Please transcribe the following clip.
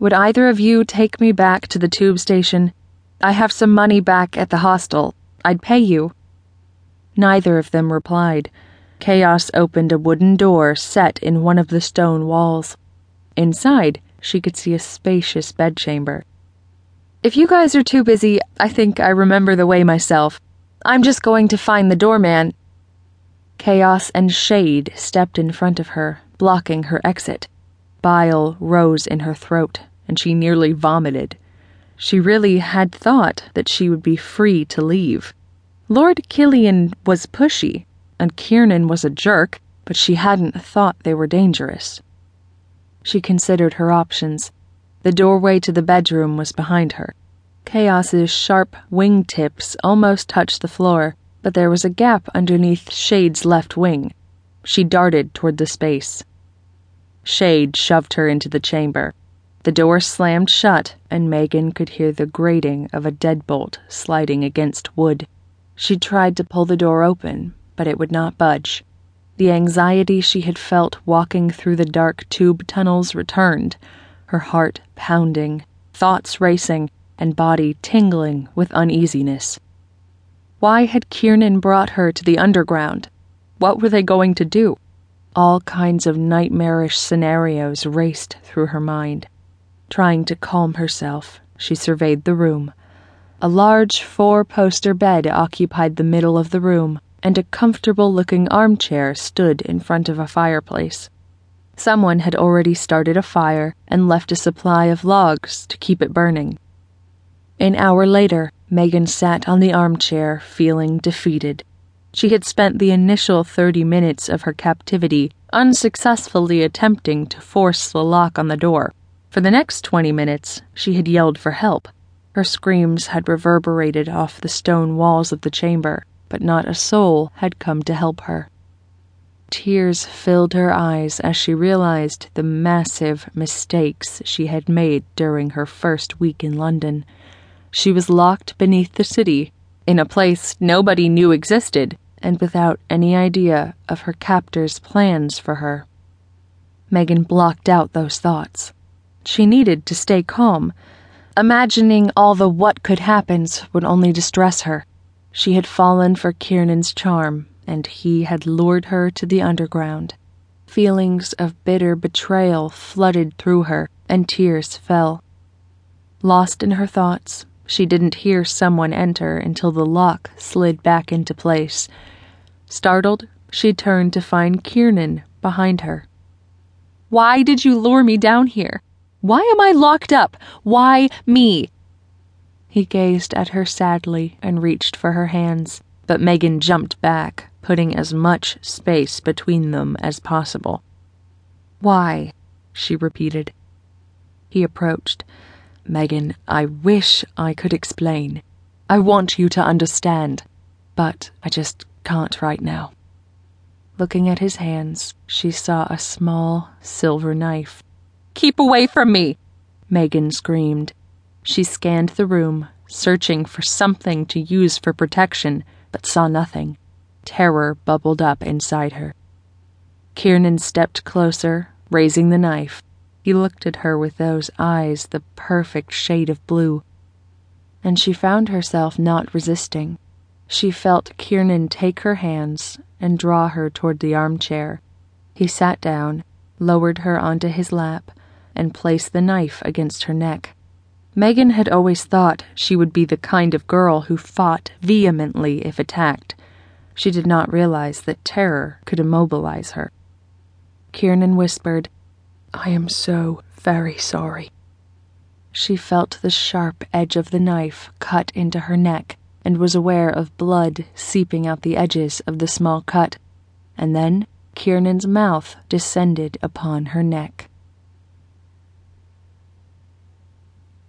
Would either of you take me back to the tube station? I have some money back at the hostel. I'd pay you. Neither of them replied. Chaos opened a wooden door set in one of the stone walls. Inside, she could see a spacious bedchamber. If you guys are too busy, I think I remember the way myself. I'm just going to find the doorman. Chaos and Shade stepped in front of her, blocking her exit. Bile rose in her throat, and she nearly vomited. She really had thought that she would be free to leave. Lord Killian was pushy, and Kiernan was a jerk, but she hadn't thought they were dangerous. She considered her options. The doorway to the bedroom was behind her. Chaos's sharp wingtips almost touched the floor, but there was a gap underneath Shade's left wing. She darted toward the space. Shade shoved her into the chamber. The door slammed shut, and Meghan could hear the grating of a deadbolt sliding against wood. She tried to pull the door open, but it would not budge. The anxiety she had felt walking through the dark tube tunnels returned, her heart pounding, thoughts racing, and body tingling with uneasiness. Why had Kiernan brought her to the underground? What were they going to do? All kinds of nightmarish scenarios raced through her mind. Trying to calm herself, she surveyed the room. A large four poster bed occupied the middle of the room, and a comfortable looking armchair stood in front of a fireplace. Someone had already started a fire and left a supply of logs to keep it burning. An hour later, Meghan sat on the armchair, feeling defeated. She had spent the initial 30 minutes of her captivity unsuccessfully attempting to force the lock on the door. For the next 20 minutes, she had yelled for help. Her screams had reverberated off the stone walls of the chamber but not a soul had come to help her. Tears filled her eyes as she realized the massive mistakes she had made during her first week in London. She was locked beneath the city, in a place nobody knew existed, and without any idea of her captor's plans for her. Meghan blocked out those thoughts. She needed to stay calm. Imagining all the what could happens would only distress her. She had fallen for Kiernan's charm, and he had lured her to the underground. Feelings of bitter betrayal flooded through her, and tears fell. Lost in her thoughts, she didn't hear someone enter until the lock slid back into place. Startled, she turned to find Kiernan behind her. Why did you lure me down here? Why am I locked up? Why me? He gazed at her sadly and reached for her hands, but Meghan jumped back, putting as much space between them as possible. Why? she repeated. He approached. Meghan, I wish I could explain. I want you to understand, but I just can't right now. Looking at his hands, she saw a small silver knife. Keep away from me! Meghan screamed. She scanned the room, searching for something to use for protection, but saw nothing. Terror bubbled up inside her. Kiernan stepped closer, raising the knife. He looked at her with those eyes the perfect shade of blue. And she found herself not resisting. She felt Kiernan take her hands and draw her toward the armchair. He sat down, lowered her onto his lap, and placed the knife against her neck. Meghan had always thought she would be the kind of girl who fought vehemently if attacked. She did not realize that terror could immobilize her. Kiernan whispered, I am so very sorry. She felt the sharp edge of the knife cut into her neck and was aware of blood seeping out the edges of the small cut. And then Kiernan's mouth descended upon her neck.